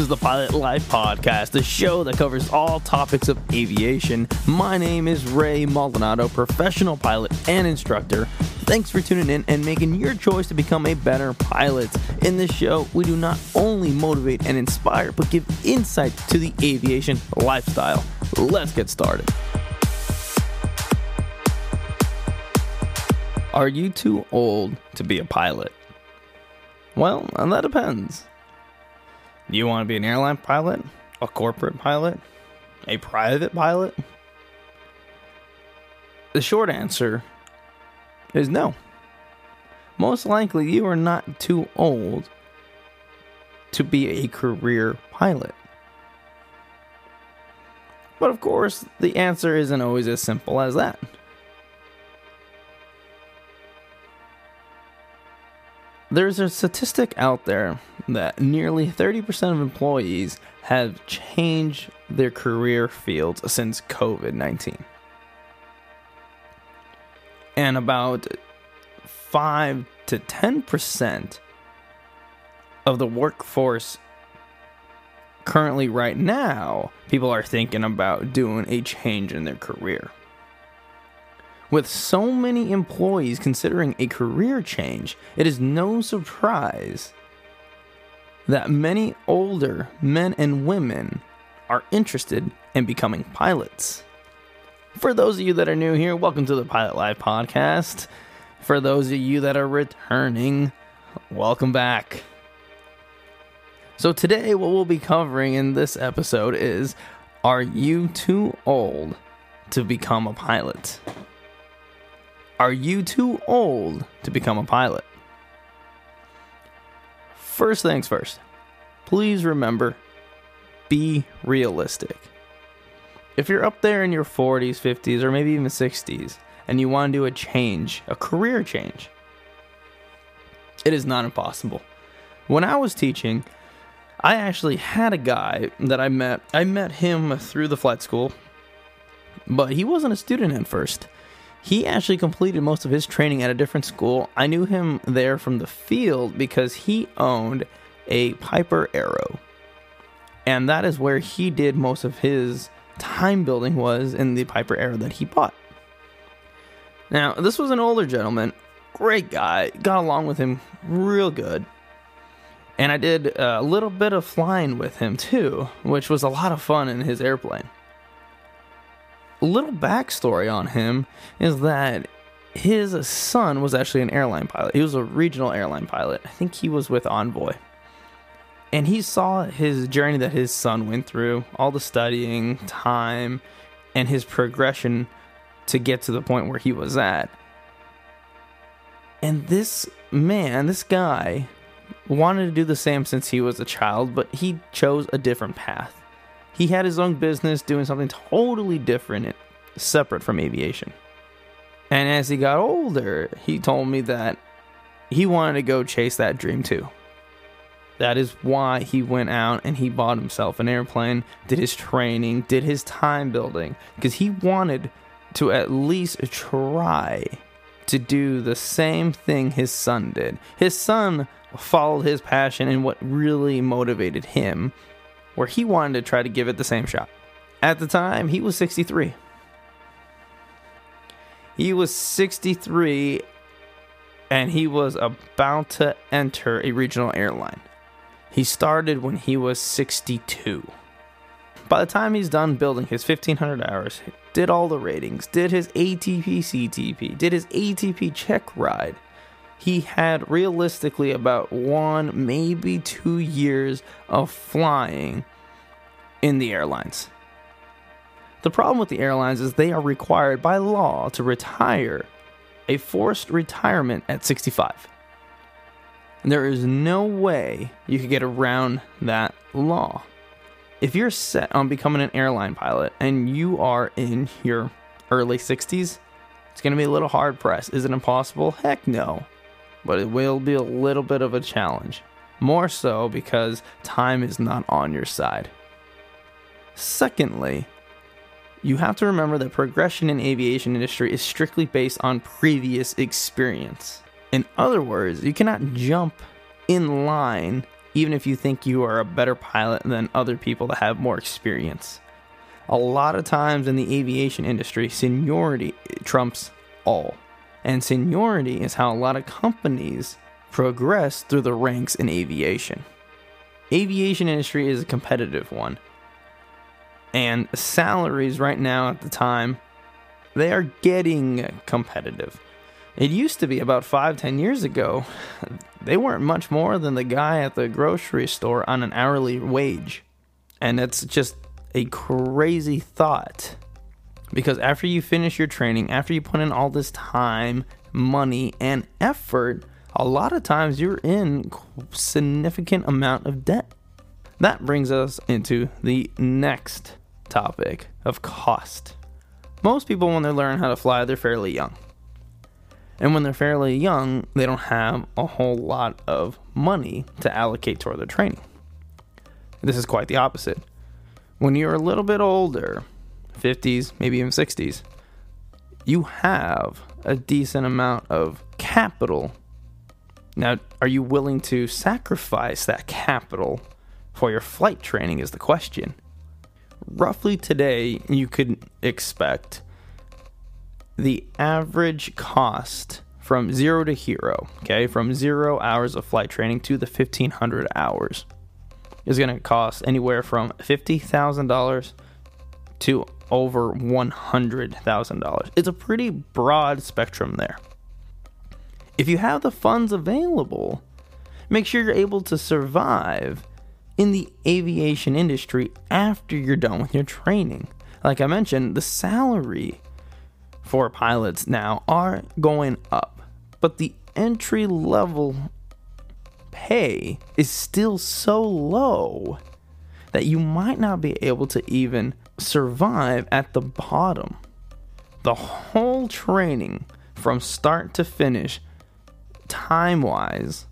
is the Pilot Life Podcast, the show that covers all topics of aviation. My name is Ray Maldonado, professional pilot and instructor. Thanks for tuning in and making your choice to become a better pilot. In this show, we do not only motivate and inspire, but give insight to the aviation lifestyle. Let's get started. Are you too old to be a pilot? Well, that depends. Do you want to be an airline pilot? A corporate pilot? A private pilot? The short answer is no. Most likely, you are not too old to be a career pilot. But of course, the answer isn't always as simple as that. There's a statistic out there that nearly 30% of employees have changed their career fields since COVID 19. And about 5 to 10% of the workforce currently, right now, people are thinking about doing a change in their career. With so many employees considering a career change, it is no surprise that many older men and women are interested in becoming pilots. For those of you that are new here, welcome to the Pilot Life podcast. For those of you that are returning, welcome back. So, today, what we'll be covering in this episode is Are you too old to become a pilot? Are you too old to become a pilot? First things first, please remember be realistic. If you're up there in your 40s, 50s, or maybe even 60s, and you want to do a change, a career change, it is not impossible. When I was teaching, I actually had a guy that I met. I met him through the flight school, but he wasn't a student at first. He actually completed most of his training at a different school. I knew him there from the field because he owned a Piper Arrow. And that is where he did most of his time building was in the Piper Arrow that he bought. Now, this was an older gentleman, great guy, got along with him real good. And I did a little bit of flying with him too, which was a lot of fun in his airplane little backstory on him is that his son was actually an airline pilot. He was a regional airline pilot. I think he was with Envoy. And he saw his journey that his son went through, all the studying, time, and his progression to get to the point where he was at. And this man, this guy, wanted to do the same since he was a child, but he chose a different path he had his own business doing something totally different, separate from aviation. And as he got older, he told me that he wanted to go chase that dream too. That is why he went out and he bought himself an airplane, did his training, did his time building, because he wanted to at least try to do the same thing his son did. His son followed his passion and what really motivated him where he wanted to try to give it the same shot. At the time, he was 63. He was 63 and he was about to enter a regional airline. He started when he was 62. By the time he's done building his 1500 hours, did all the ratings, did his ATP CTP, did his ATP check ride, he had realistically about one, maybe two years of flying in the airlines. The problem with the airlines is they are required by law to retire a forced retirement at 65. And there is no way you could get around that law. If you're set on becoming an airline pilot and you are in your early 60s, it's going to be a little hard pressed. Is it impossible? Heck no but it will be a little bit of a challenge. More so because time is not on your side. Secondly, you have to remember that progression in aviation industry is strictly based on previous experience. In other words, you cannot jump in line even if you think you are a better pilot than other people that have more experience. A lot of times in the aviation industry, seniority trumps all. And seniority is how a lot of companies progress through the ranks in aviation. Aviation industry is a competitive one. And salaries right now at the time, they are getting competitive. It used to be about five, ten years ago, they weren't much more than the guy at the grocery store on an hourly wage. And it's just a crazy thought. Because after you finish your training, after you put in all this time, money, and effort, a lot of times you're in significant amount of debt. That brings us into the next topic of cost. Most people, when they learn how to fly, they're fairly young. And when they're fairly young, they don't have a whole lot of money to allocate toward their training. This is quite the opposite. When you're a little bit older, 50s, maybe even 60s, you have a decent amount of capital. Now, are you willing to sacrifice that capital for your flight training? Is the question. Roughly today, you could expect the average cost from zero to hero, okay, from zero hours of flight training to the 1500 hours is going to cost anywhere from $50,000 to over $100,000. It's a pretty broad spectrum there. If you have the funds available, make sure you're able to survive in the aviation industry after you're done with your training. Like I mentioned, the salary for pilots now are going up, but the entry level pay is still so low that you might not be able to even survive at the bottom. The whole training from start to finish, time wise,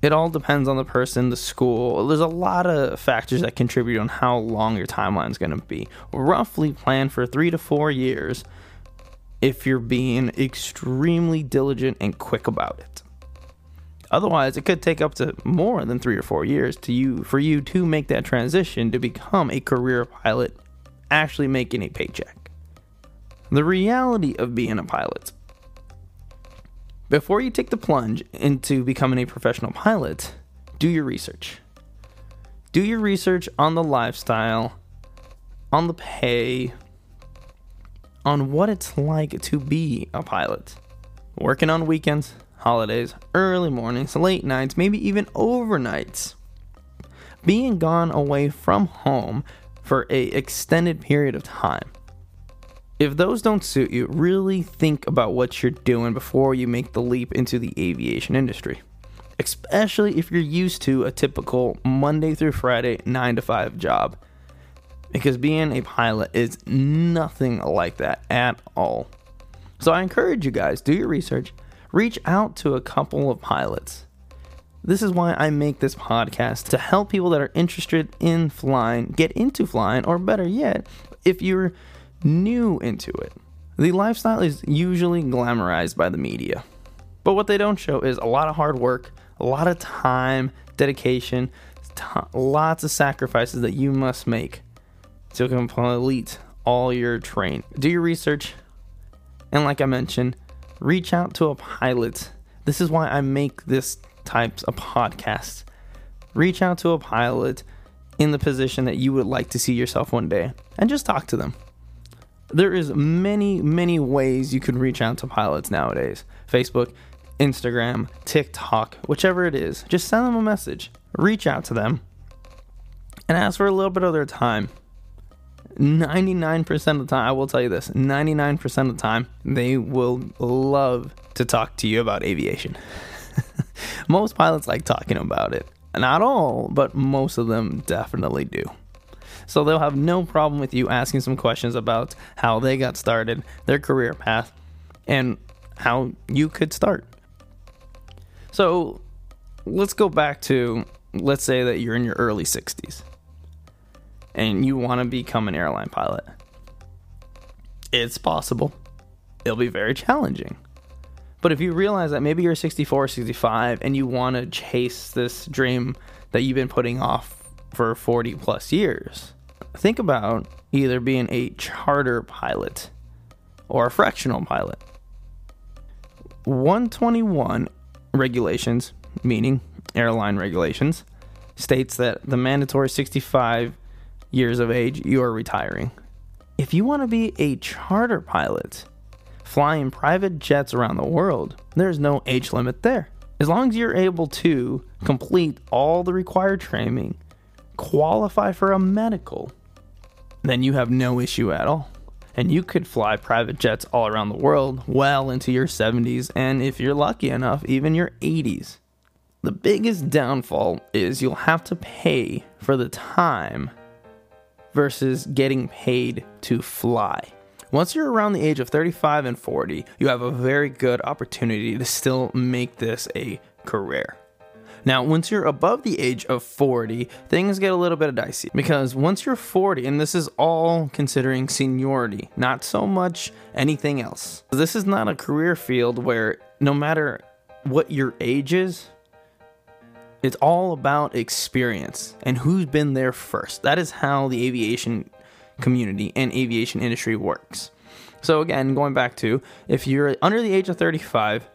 it all depends on the person, the school. There's a lot of factors that contribute on how long your timeline is going to be. Roughly plan for three to four years if you're being extremely diligent and quick about it. Otherwise, it could take up to more than three or four years to you for you to make that transition to become a career pilot, actually making a paycheck. The reality of being a pilot before you take the plunge into becoming a professional pilot, do your research. Do your research on the lifestyle, on the pay, on what it's like to be a pilot. Working on weekends, holidays, early mornings, late nights, maybe even overnights. Being gone away from home for a extended period of time if those don't suit you, really think about what you're doing before you make the leap into the aviation industry. Especially if you're used to a typical Monday through Friday 9 to 5 job. Because being a pilot is nothing like that at all. So I encourage you guys, do your research, reach out to a couple of pilots. This is why I make this podcast to help people that are interested in flying get into flying, or better yet, if you're new into it. The lifestyle is usually glamorized by the media. But what they don't show is a lot of hard work, a lot of time, dedication, t- lots of sacrifices that you must make to complete all your train. Do your research, and like I mentioned, reach out to a pilot. This is why I make this types of podcasts. Reach out to a pilot in the position that you would like to see yourself one day and just talk to them. There is many many ways you can reach out to pilots nowadays. Facebook instagram tiktok whichever it is. Just send them a message. Reach out to them and ask for a little bit of their time 99% of the time i will tell you this 99% of the time they will love to talk to you about aviation. Most pilots like talking about it. Not all but most of them definitely do. So they'll have no problem with you asking some questions about how they got started, their career path, and how you could start. So let's go back to let's say that you're in your early 60s and you want to become an airline pilot. It's possible. It'll be very challenging. But if you realize that maybe you're 64, 65, and you want to chase this dream that you've been putting off for 40 plus years, think about either being a charter pilot or a fractional pilot. 121 regulations, meaning airline regulations, states that the mandatory 65 years of age, you are retiring. If you want to be a charter pilot, flying private jets around the world, there's no age limit there. As long as you're able to complete all the required training, qualify for a medical, then you have no issue at all. And you could fly private jets all around the world well into your 70s, and if you're lucky enough, even your 80s. The biggest downfall is you'll have to pay for the time versus getting paid to fly. Once you're around the age of 35 and 40, you have a very good opportunity to still make this a career. Now, once you're above the age of 40, things get a little bit dicey because once you're 40, and this is all considering seniority, not so much anything else. This is not a career field where no matter what your age is, it's all about experience and who's been there first. That is how the aviation community and aviation industry works. So, again, going back to if you're under the age of 35,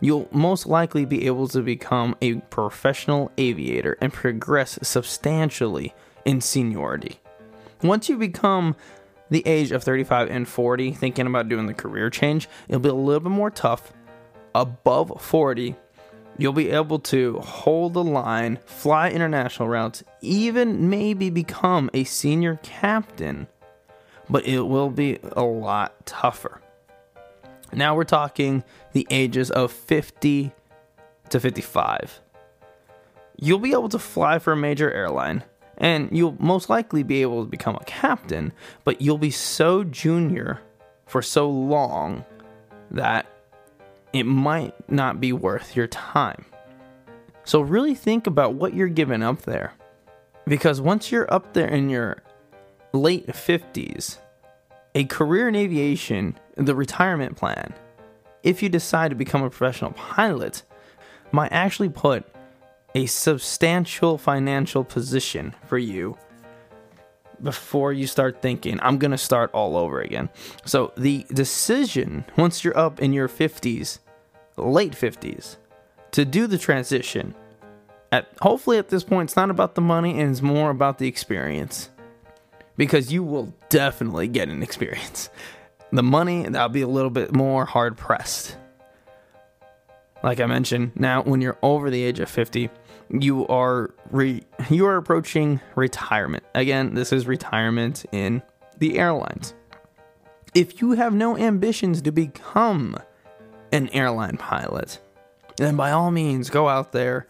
you'll most likely be able to become a professional aviator and progress substantially in seniority. Once you become the age of 35 and 40, thinking about doing the career change, it'll be a little bit more tough. Above 40, You'll be able to hold the line, fly international routes, even maybe become a senior captain, but it will be a lot tougher. Now we're talking the ages of 50 to 55. You'll be able to fly for a major airline, and you'll most likely be able to become a captain, but you'll be so junior for so long that it might not be worth your time. So, really think about what you're giving up there. Because once you're up there in your late 50s, a career in aviation, the retirement plan, if you decide to become a professional pilot, might actually put a substantial financial position for you before you start thinking, I'm going to start all over again. So, the decision, once you're up in your 50s, late 50s, to do the transition, at hopefully at this point, it's not about the money and it's more about the experience. Because you will definitely get an experience. The money, that'll be a little bit more hard pressed. Like I mentioned, now when you're over the age of 50, you are re- you are approaching retirement. Again, this is retirement in the airlines. If you have no ambitions to become an airline pilot, then by all means go out there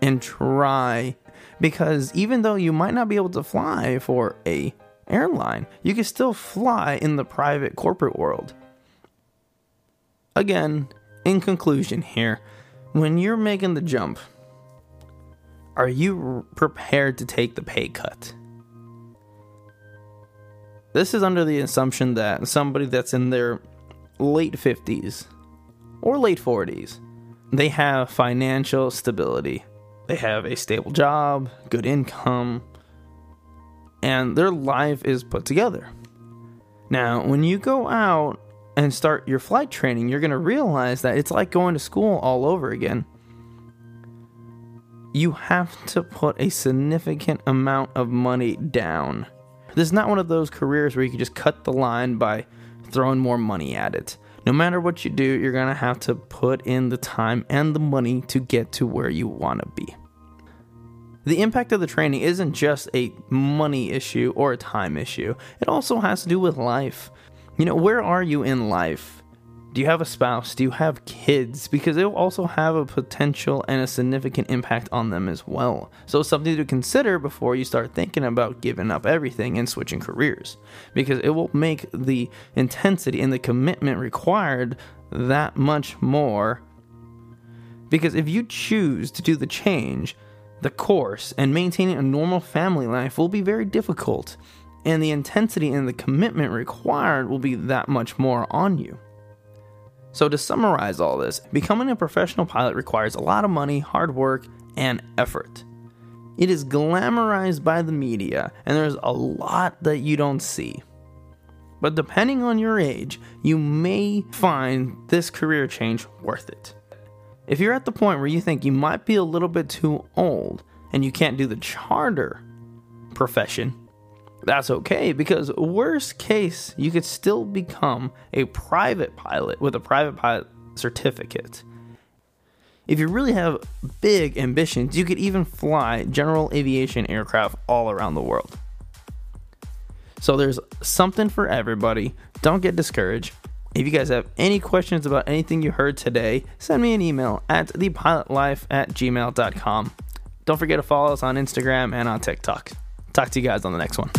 and try because even though you might not be able to fly for a airline, you can still fly in the private corporate world. Again, in conclusion here, when you're making the jump, are you prepared to take the pay cut? This is under the assumption that somebody that's in their late 50s or late 40s, they have financial stability. They have a stable job, good income, and their life is put together. Now, when you go out and start your flight training, you're going to realize that it's like going to school all over again. You have to put a significant amount of money down. This is not one of those careers where you can just cut the line by throwing more money at it no matter what you do, you're going to have to put in the time and the money to get to where you want to be. The impact of the training isn't just a money issue or a time issue, it also has to do with life. You know, where are you in life? Do you have a spouse? Do you have kids? Because it will also have a potential and a significant impact on them as well. So, something to consider before you start thinking about giving up everything and switching careers. Because it will make the intensity and the commitment required that much more. Because if you choose to do the change, the course, and maintaining a normal family life will be very difficult. And the intensity and the commitment required will be that much more on you. So, to summarize all this, becoming a professional pilot requires a lot of money, hard work, and effort. It is glamorized by the media, and there's a lot that you don't see. But depending on your age, you may find this career change worth it. If you're at the point where you think you might be a little bit too old and you can't do the charter profession, that's okay because worst case you could still become a private pilot with a private pilot certificate. If you really have big ambitions you could even fly general aviation aircraft all around the world. So there's something for everybody. Don't get discouraged. If you guys have any questions about anything you heard today send me an email at thepilotlife at gmail.com don't forget to follow us on instagram and on tiktok talk to you guys on the next one